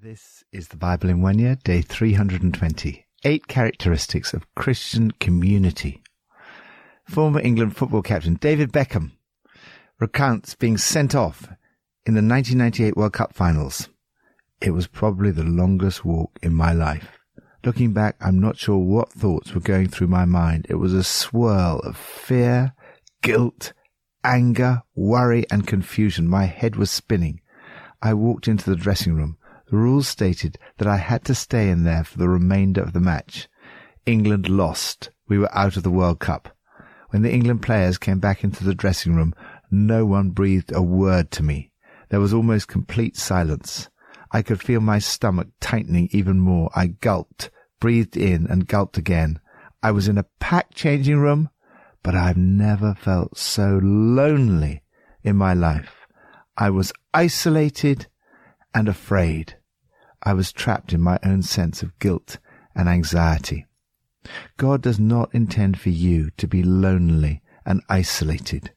This is the Bible in one year, day 320. Eight characteristics of Christian community. Former England football captain David Beckham recounts being sent off in the 1998 World Cup finals. It was probably the longest walk in my life. Looking back, I'm not sure what thoughts were going through my mind. It was a swirl of fear, guilt, anger, worry, and confusion. My head was spinning. I walked into the dressing room. The rules stated that I had to stay in there for the remainder of the match. England lost. We were out of the World Cup. When the England players came back into the dressing room, no one breathed a word to me. There was almost complete silence. I could feel my stomach tightening even more. I gulped, breathed in, and gulped again. I was in a packed changing room, but I've never felt so lonely in my life. I was isolated and afraid. I was trapped in my own sense of guilt and anxiety. God does not intend for you to be lonely and isolated.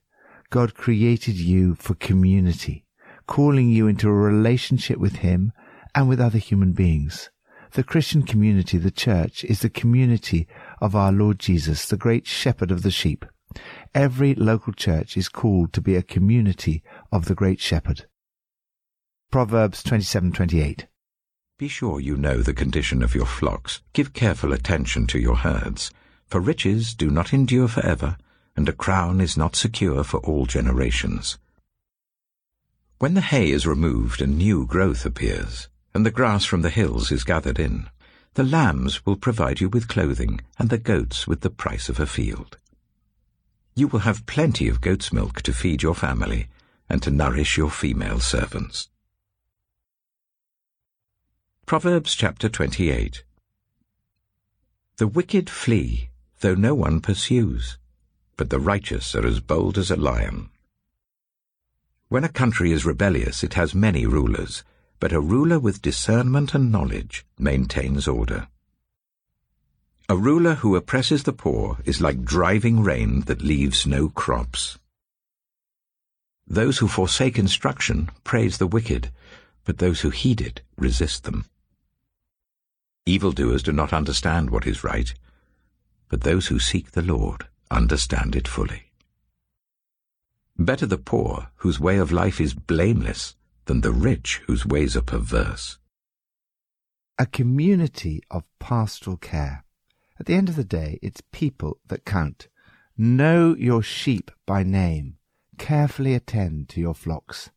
God created you for community, calling you into a relationship with Him and with other human beings. The Christian community, the church, is the community of our Lord Jesus, the great shepherd of the sheep. Every local church is called to be a community of the great shepherd. Proverbs 27:28 Be sure you know the condition of your flocks. Give careful attention to your herds. For riches do not endure forever, and a crown is not secure for all generations. When the hay is removed and new growth appears, and the grass from the hills is gathered in, the lambs will provide you with clothing, and the goats with the price of a field. You will have plenty of goat's milk to feed your family, and to nourish your female servants. Proverbs chapter 28 The wicked flee, though no one pursues, but the righteous are as bold as a lion. When a country is rebellious, it has many rulers, but a ruler with discernment and knowledge maintains order. A ruler who oppresses the poor is like driving rain that leaves no crops. Those who forsake instruction praise the wicked, but those who heed it resist them. Evildoers do not understand what is right, but those who seek the Lord understand it fully. Better the poor, whose way of life is blameless, than the rich, whose ways are perverse. A community of pastoral care. At the end of the day, it's people that count. Know your sheep by name. Carefully attend to your flocks.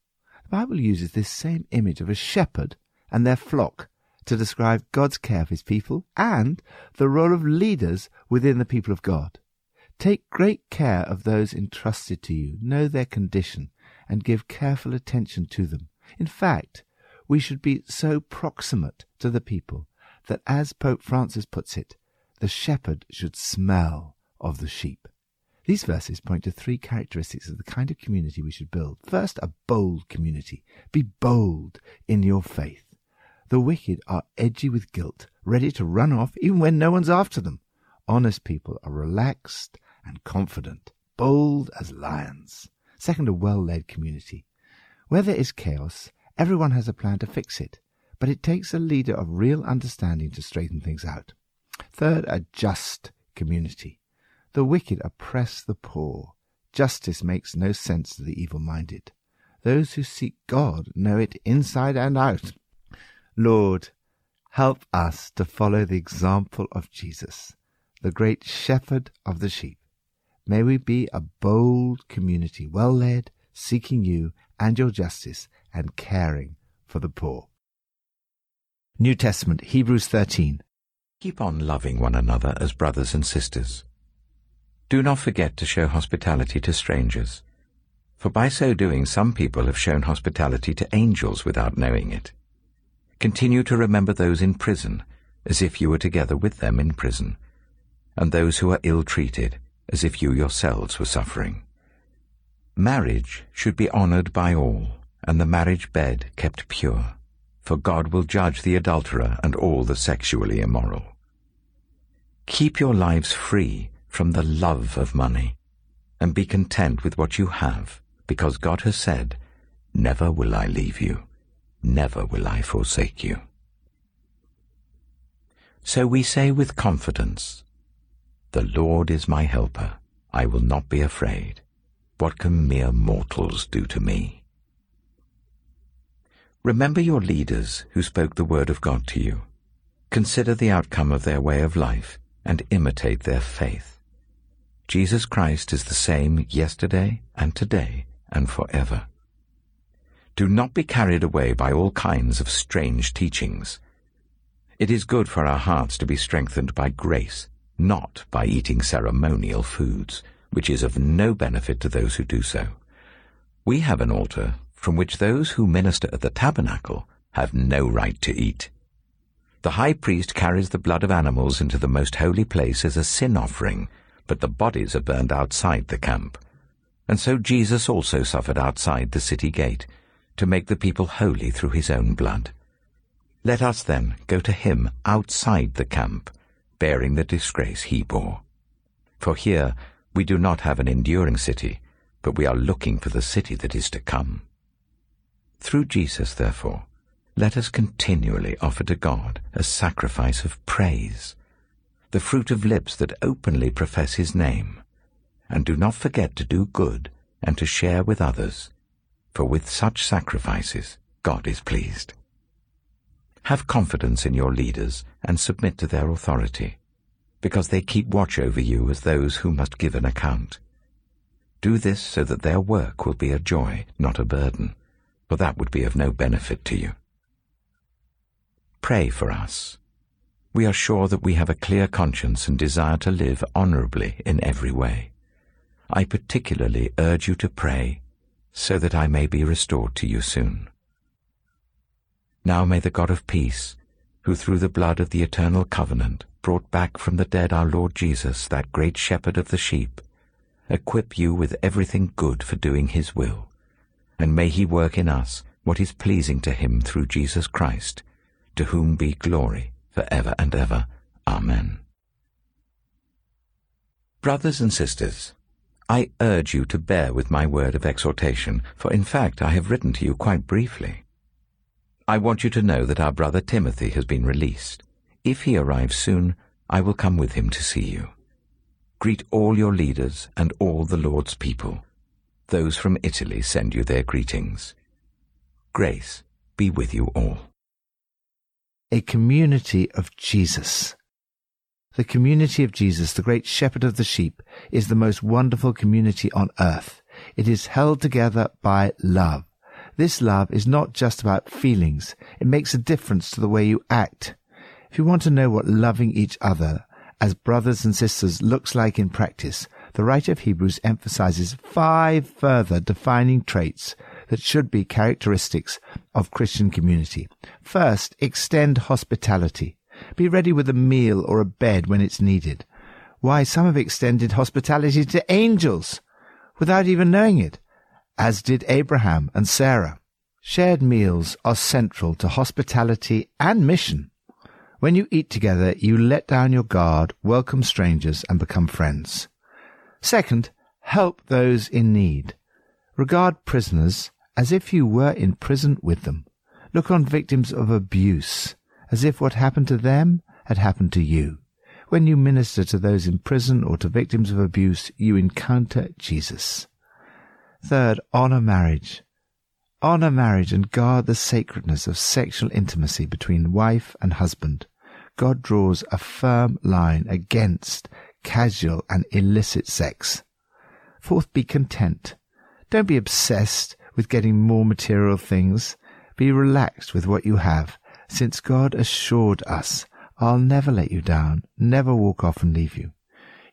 The Bible uses this same image of a shepherd and their flock to describe God's care of his people and the role of leaders within the people of God. Take great care of those entrusted to you, know their condition, and give careful attention to them. In fact, we should be so proximate to the people that, as Pope Francis puts it, the shepherd should smell of the sheep. These verses point to three characteristics of the kind of community we should build. First, a bold community. Be bold in your faith. The wicked are edgy with guilt, ready to run off even when no one's after them. Honest people are relaxed and confident, bold as lions. Second, a well-led community. Where there is chaos, everyone has a plan to fix it, but it takes a leader of real understanding to straighten things out. Third, a just community. The wicked oppress the poor. Justice makes no sense to the evil-minded. Those who seek God know it inside and out. Lord, help us to follow the example of Jesus, the great shepherd of the sheep. May we be a bold community, well led, seeking you and your justice and caring for the poor. New Testament, Hebrews 13. Keep on loving one another as brothers and sisters. Do not forget to show hospitality to strangers, for by so doing some people have shown hospitality to angels without knowing it. Continue to remember those in prison, as if you were together with them in prison, and those who are ill-treated, as if you yourselves were suffering. Marriage should be honored by all, and the marriage bed kept pure, for God will judge the adulterer and all the sexually immoral. Keep your lives free from the love of money, and be content with what you have, because God has said, Never will I leave you, never will I forsake you. So we say with confidence, The Lord is my helper. I will not be afraid. What can mere mortals do to me? Remember your leaders who spoke the word of God to you. Consider the outcome of their way of life and imitate their faith. Jesus Christ is the same yesterday and today and forever. Do not be carried away by all kinds of strange teachings. It is good for our hearts to be strengthened by grace, not by eating ceremonial foods, which is of no benefit to those who do so. We have an altar from which those who minister at the tabernacle have no right to eat. The high priest carries the blood of animals into the most holy place as a sin offering, but the bodies are burned outside the camp. And so Jesus also suffered outside the city gate, to make the people holy through his own blood. Let us then go to him outside the camp, bearing the disgrace he bore. For here we do not have an enduring city, but we are looking for the city that is to come. Through Jesus, therefore, let us continually offer to God a sacrifice of praise, the fruit of lips that openly profess his name, and do not forget to do good and to share with others, for with such sacrifices God is pleased. Have confidence in your leaders and submit to their authority, because they keep watch over you as those who must give an account. Do this so that their work will be a joy, not a burden, for that would be of no benefit to you. Pray for us. We are sure that we have a clear conscience and desire to live honorably in every way. I particularly urge you to pray so that I may be restored to you soon. Now may the God of peace, who through the blood of the eternal covenant brought back from the dead our Lord Jesus, that great shepherd of the sheep, equip you with everything good for doing his will, and may he work in us what is pleasing to him through Jesus Christ, to whom be glory for ever and ever. Amen. Brothers and sisters, I urge you to bear with my word of exhortation, for in fact I have written to you quite briefly. I want you to know that our brother Timothy has been released. If he arrives soon, I will come with him to see you. Greet all your leaders and all the Lord's people. Those from Italy send you their greetings. Grace be with you all. A community of Jesus. The community of Jesus, the great shepherd of the sheep, is the most wonderful community on earth. It is held together by love. This love is not just about feelings. It makes a difference to the way you act. If you want to know what loving each other as brothers and sisters looks like in practice, the writer of Hebrews emphasizes five further defining traits that should be characteristics of Christian community. First, extend hospitality. Be ready with a meal or a bed when it's needed. Why, some have extended hospitality to angels without even knowing it, as did Abraham and Sarah. Shared meals are central to hospitality and mission. When you eat together, you let down your guard, welcome strangers, and become friends. Second, help those in need. Regard prisoners as if you were in prison with them. Look on victims of abuse as if what happened to them had happened to you. When you minister to those in prison or to victims of abuse, you encounter Jesus. Third, honor marriage. Honor marriage and guard the sacredness of sexual intimacy between wife and husband. God draws a firm line against casual and illicit sex. Fourth, be content. Don't be obsessed with getting more material things. Be relaxed with what you have since God assured us, I'll never let you down, never walk off and leave you.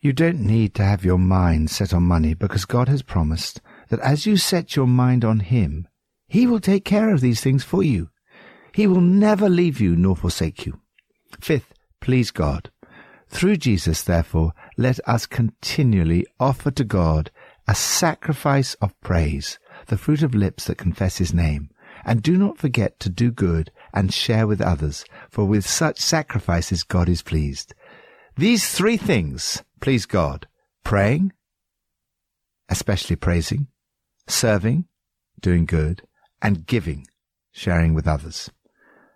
You don't need to have your mind set on money because God has promised that as you set your mind on Him, He will take care of these things for you. He will never leave you nor forsake you. Fifth, please God. Through Jesus, therefore, let us continually offer to God a sacrifice of praise, the fruit of lips that confess His name. And do not forget to do good and share with others, for with such sacrifices God is pleased. These three things please God praying, especially praising, serving, doing good, and giving, sharing with others.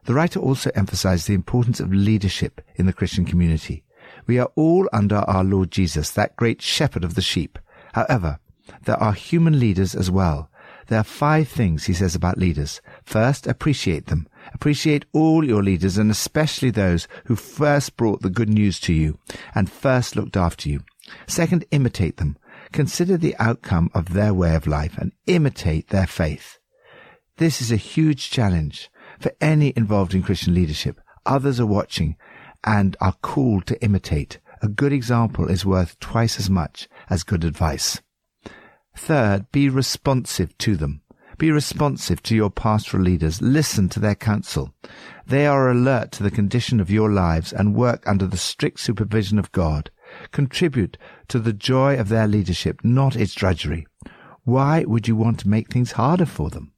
The writer also emphasized the importance of leadership in the Christian community. We are all under our Lord Jesus, that great shepherd of the sheep. However, there are human leaders as well. There are five things he says about leaders. First, appreciate them. Appreciate all your leaders and especially those who first brought the good news to you and first looked after you. Second, imitate them. Consider the outcome of their way of life and imitate their faith. This is a huge challenge for any involved in Christian leadership. Others are watching and are called to imitate. A good example is worth twice as much as good advice. Third, be responsive to them. Be responsive to your pastoral leaders. Listen to their counsel. They are alert to the condition of your lives and work under the strict supervision of God. Contribute to the joy of their leadership, not its drudgery. Why would you want to make things harder for them?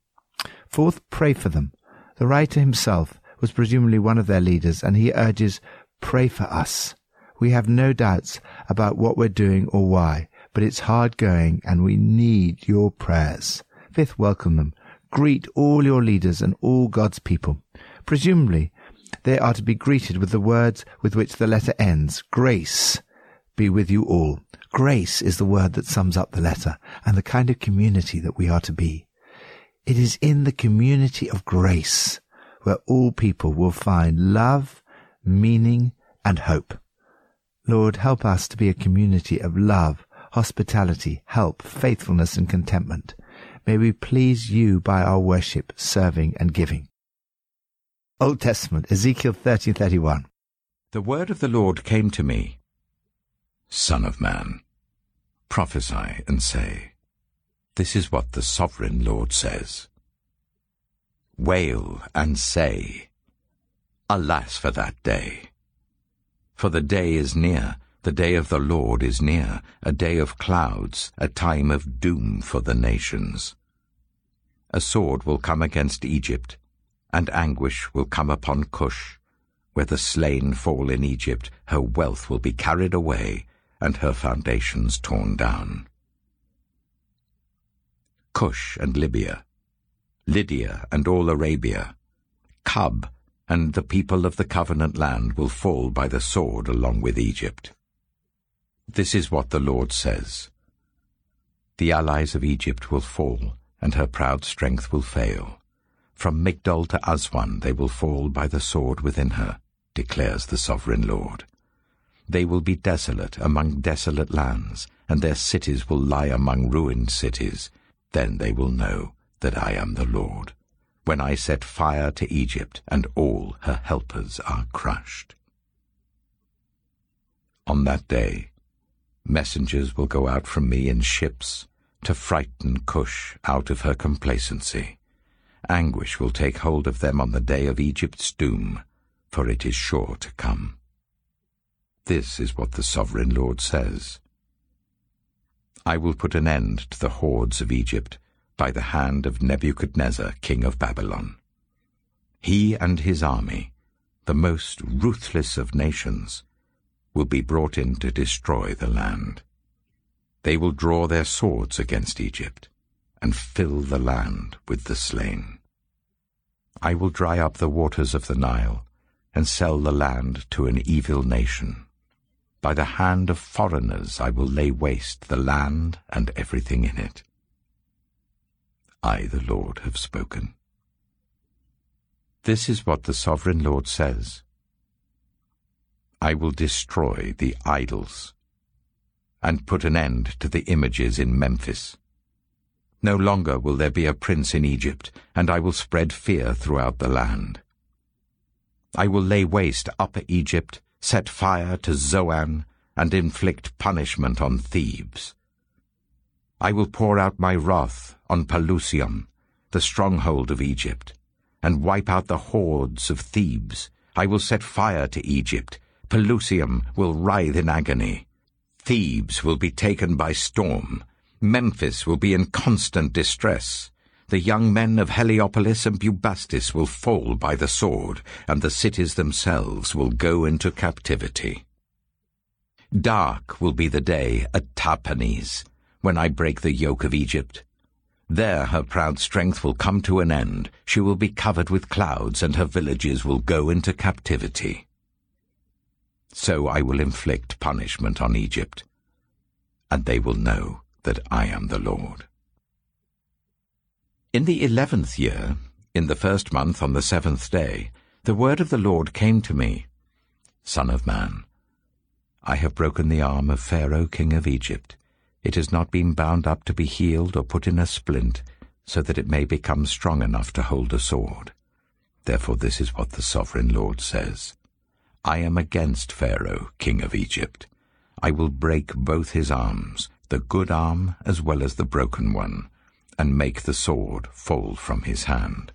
Fourth, pray for them. The writer himself was presumably one of their leaders, and he urges, pray for us. We have no doubts about what we're doing or why, but it's hard going and we need your prayers. Fifth, welcome them. Greet all your leaders and all God's people. Presumably, they are to be greeted with the words with which the letter ends. Grace be with you all. Grace is the word that sums up the letter and the kind of community that we are to be. It is in the community of grace where all people will find love, meaning, and hope. Lord, help us to be a community of love, hospitality, help, faithfulness, and contentment. May we please you by our worship, serving, and giving. Old Testament, Ezekiel 13:31. The word of the Lord came to me. Son of man, prophesy and say, This is what the sovereign Lord says. Wail and say, Alas for that day! For the day is near, the day of the Lord is near, a day of clouds, a time of doom for the nations. A sword will come against Egypt, and anguish will come upon Cush. Where the slain fall in Egypt, her wealth will be carried away, and her foundations torn down. Cush and Libya, Lydia and all Arabia, Kub and the people of the covenant land will fall by the sword along with Egypt. This is what the Lord says. The allies of Egypt will fall, and her proud strength will fail. From Migdol to Aswan they will fall by the sword within her, declares the sovereign Lord. They will be desolate among desolate lands, and their cities will lie among ruined cities. Then they will know that I am the Lord, when I set fire to Egypt, and all her helpers are crushed. On that day, Messengers will go out from me in ships to frighten Cush out of her complacency. Anguish will take hold of them on the day of Egypt's doom, for it is sure to come. This is what the sovereign Lord says. I will put an end to the hordes of Egypt by the hand of Nebuchadnezzar, king of Babylon. He and his army, the most ruthless of nations, will be brought in to destroy the land. They will draw their swords against Egypt and fill the land with the slain. I will dry up the waters of the Nile and sell the land to an evil nation. By the hand of foreigners I will lay waste the land and everything in it. I, the Lord, have spoken. This is what the sovereign Lord says. I will destroy the idols and put an end to the images in Memphis. No longer will there be a prince in Egypt, and I will spread fear throughout the land. I will lay waste Upper Egypt, set fire to Zoan, and inflict punishment on Thebes. I will pour out my wrath on Pelusium, the stronghold of Egypt, and wipe out the hordes of Thebes. I will set fire to Egypt, Pelusium will writhe in agony. Thebes will be taken by storm. Memphis will be in constant distress. The young men of Heliopolis and Bubastis will fall by the sword, and the cities themselves will go into captivity. Dark will be the day at Tahpanhes, when I break the yoke of Egypt. There her proud strength will come to an end. She will be covered with clouds, and her villages will go into captivity. So I will inflict punishment on Egypt, and they will know that I am the Lord. In the eleventh year, in the first month on the seventh day, the word of the Lord came to me, Son of man, I have broken the arm of Pharaoh king of Egypt. It has not been bound up to be healed or put in a splint, so that it may become strong enough to hold a sword. Therefore this is what the sovereign Lord says. I am against Pharaoh king of Egypt. I will break both his arms, the good arm as well as the broken one, and make the sword fall from his hand.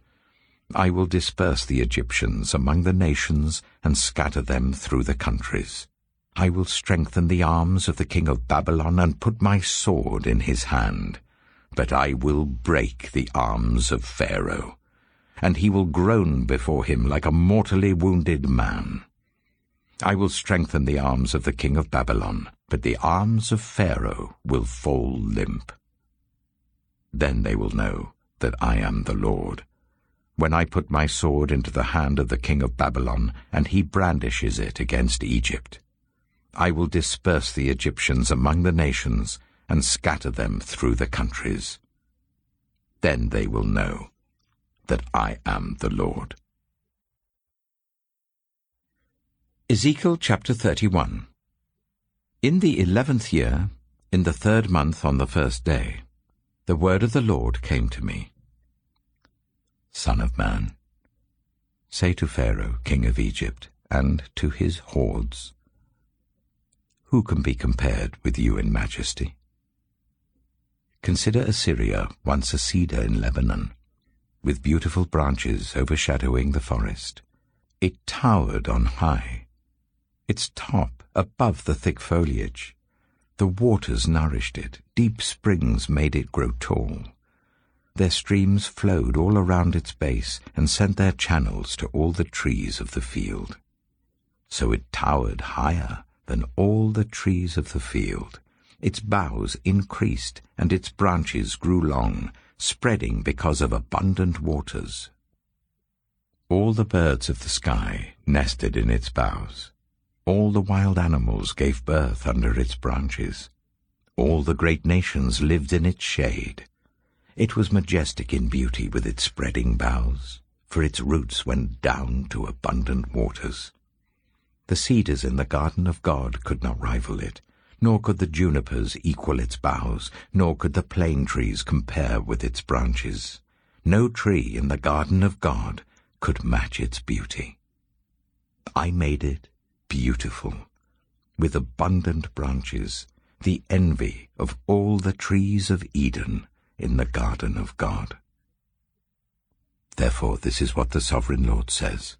I will disperse the Egyptians among the nations and scatter them through the countries. I will strengthen the arms of the king of Babylon and put my sword in his hand. But I will break the arms of Pharaoh, and he will groan before him like a mortally wounded man. I will strengthen the arms of the king of Babylon, but the arms of Pharaoh will fall limp. Then they will know that I am the Lord. When I put my sword into the hand of the king of Babylon, and he brandishes it against Egypt. I will disperse the Egyptians among the nations and scatter them through the countries. Then they will know that I am the Lord. Ezekiel chapter 31 In the eleventh year, in the third month on the first day, the word of the Lord came to me. Son of man, say to Pharaoh, king of Egypt, and to his hordes, who can be compared with you in majesty? Consider Assyria, once a cedar in Lebanon, with beautiful branches overshadowing the forest. It towered on high, its top above the thick foliage. The waters nourished it, deep springs made it grow tall. Their streams flowed all around its base and sent their channels to all the trees of the field. So it towered higher than all the trees of the field. Its boughs increased, and its branches grew long, spreading because of abundant waters. All the birds of the sky nested in its boughs. All the wild animals gave birth under its branches. All the great nations lived in its shade. It was majestic in beauty with its spreading boughs, for its roots went down to abundant waters. The cedars in the garden of God could not rival it, nor could the junipers equal its boughs, nor could the plane trees compare with its branches. No tree in the garden of God could match its beauty. I made it beautiful, with abundant branches, the envy of all the trees of Eden in the garden of God. Therefore this is what the Sovereign Lord says.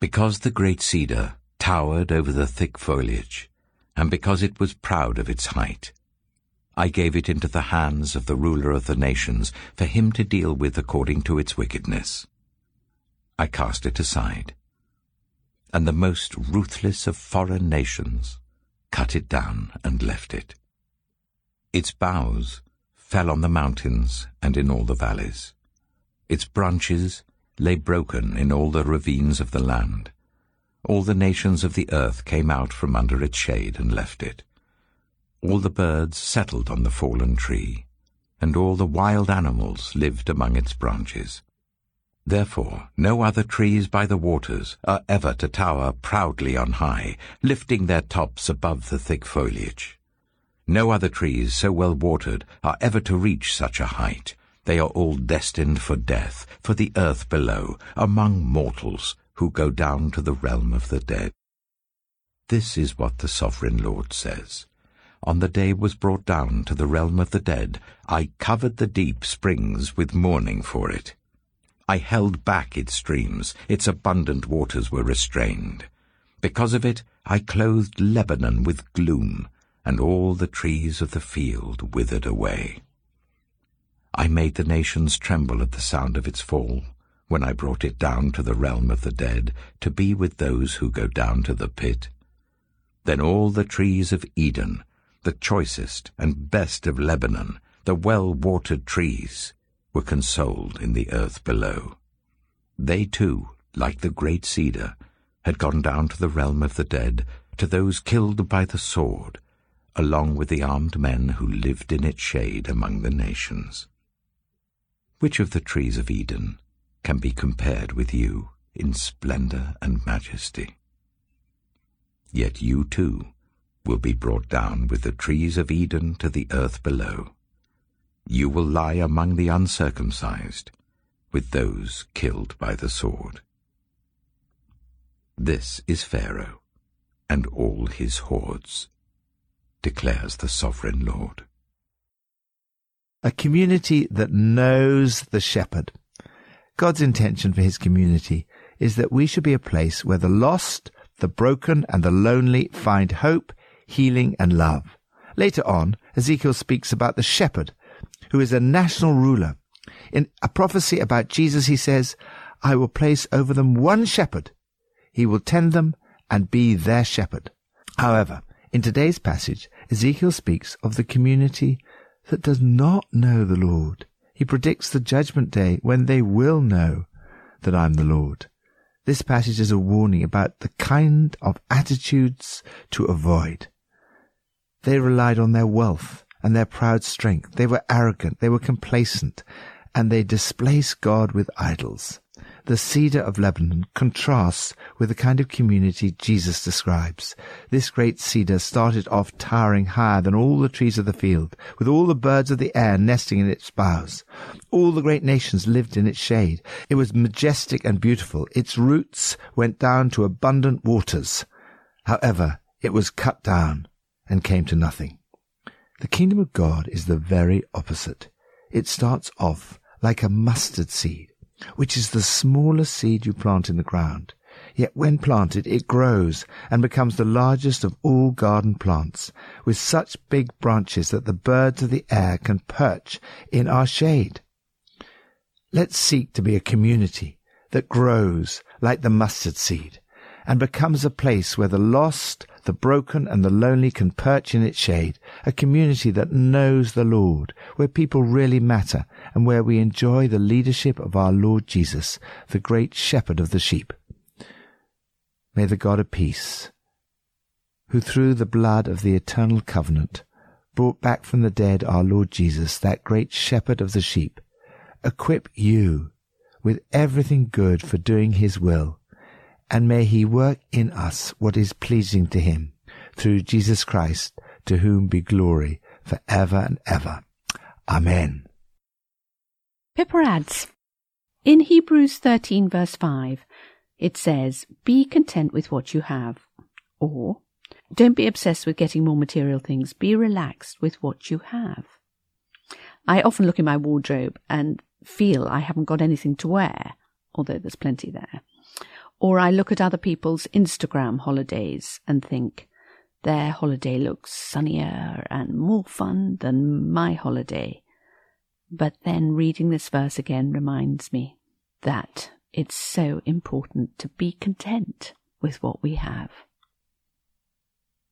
Because the great cedar towered over the thick foliage, and because it was proud of its height. I gave it into the hands of the ruler of the nations for him to deal with according to its wickedness. I cast it aside, and the most ruthless of foreign nations cut it down and left it. Its boughs fell on the mountains and in all the valleys. Its branches lay broken in all the ravines of the land. All the nations of the earth came out from under its shade and left it. All the birds settled on the fallen tree, and all the wild animals lived among its branches. Therefore no other trees by the waters are ever to tower proudly on high, lifting their tops above the thick foliage. No other trees so well watered are ever to reach such a height. They are all destined for death, for the earth below, among mortals, who go down to the realm of the dead. This is what the sovereign Lord says. On the day was brought down to the realm of the dead, I covered the deep springs with mourning for it. I held back its streams, its abundant waters were restrained. Because of it, I clothed Lebanon with gloom, and all the trees of the field withered away. I made the nations tremble at the sound of its fall when I brought it down to the realm of the dead, to be with those who go down to the pit. Then all the trees of Eden, the choicest and best of Lebanon, the well-watered trees, were consoled in the earth below. They too, like the great cedar, had gone down to the realm of the dead, to those killed by the sword, along with the armed men who lived in its shade among the nations. Which of the trees of Eden can be compared with you in splendor and majesty? Yet you too will be brought down with the trees of Eden to the earth below. You will lie among the uncircumcised, with those killed by the sword. This is Pharaoh and all his hordes, declares the sovereign Lord. A community that knows the shepherd. God's intention for his community is that we should be a place where the lost, the broken, and the lonely find hope, healing, and love. Later on, Ezekiel speaks about the shepherd, who is a national ruler. In a prophecy about Jesus, he says, I will place over them one shepherd. He will tend them and be their shepherd. However, in today's passage, Ezekiel speaks of the community that does not know the Lord. He predicts the judgment day when they will know that I'm the Lord. This passage is a warning about the kind of attitudes to avoid. They relied on their wealth and their proud strength. They were arrogant, they were complacent, and they displaced God with idols the cedar of Lebanon contrasts with the kind of community Jesus describes. This great cedar started off towering higher than all the trees of the field, with all the birds of the air nesting in its boughs. All the great nations lived in its shade. It was majestic and beautiful. Its roots went down to abundant waters. However, it was cut down and came to nothing. The kingdom of God is the very opposite. It starts off like a mustard seed which is the smallest seed you plant in the ground. Yet when planted, it grows and becomes the largest of all garden plants, with such big branches that the birds of the air can perch in our shade. Let's seek to be a community that grows like the mustard seed and becomes a place where the lost, the broken and the lonely can perch in its shade, a community that knows the Lord, where people really matter, and where we enjoy the leadership of our Lord Jesus, the great shepherd of the sheep. May the God of peace, who through the blood of the eternal covenant brought back from the dead our Lord Jesus, that great shepherd of the sheep, equip you with everything good for doing his will and may he work in us what is pleasing to him, through Jesus Christ, to whom be glory for ever and ever. Amen. Pippa adds, in Hebrews 13 verse 5, it says, be content with what you have. Or, don't be obsessed with getting more material things. Be relaxed with what you have. I often look in my wardrobe and feel I haven't got anything to wear, although there's plenty there. Or I look at other people's Instagram holidays and think, their holiday looks sunnier and more fun than my holiday. But then reading this verse again reminds me that it's so important to be content with what we have.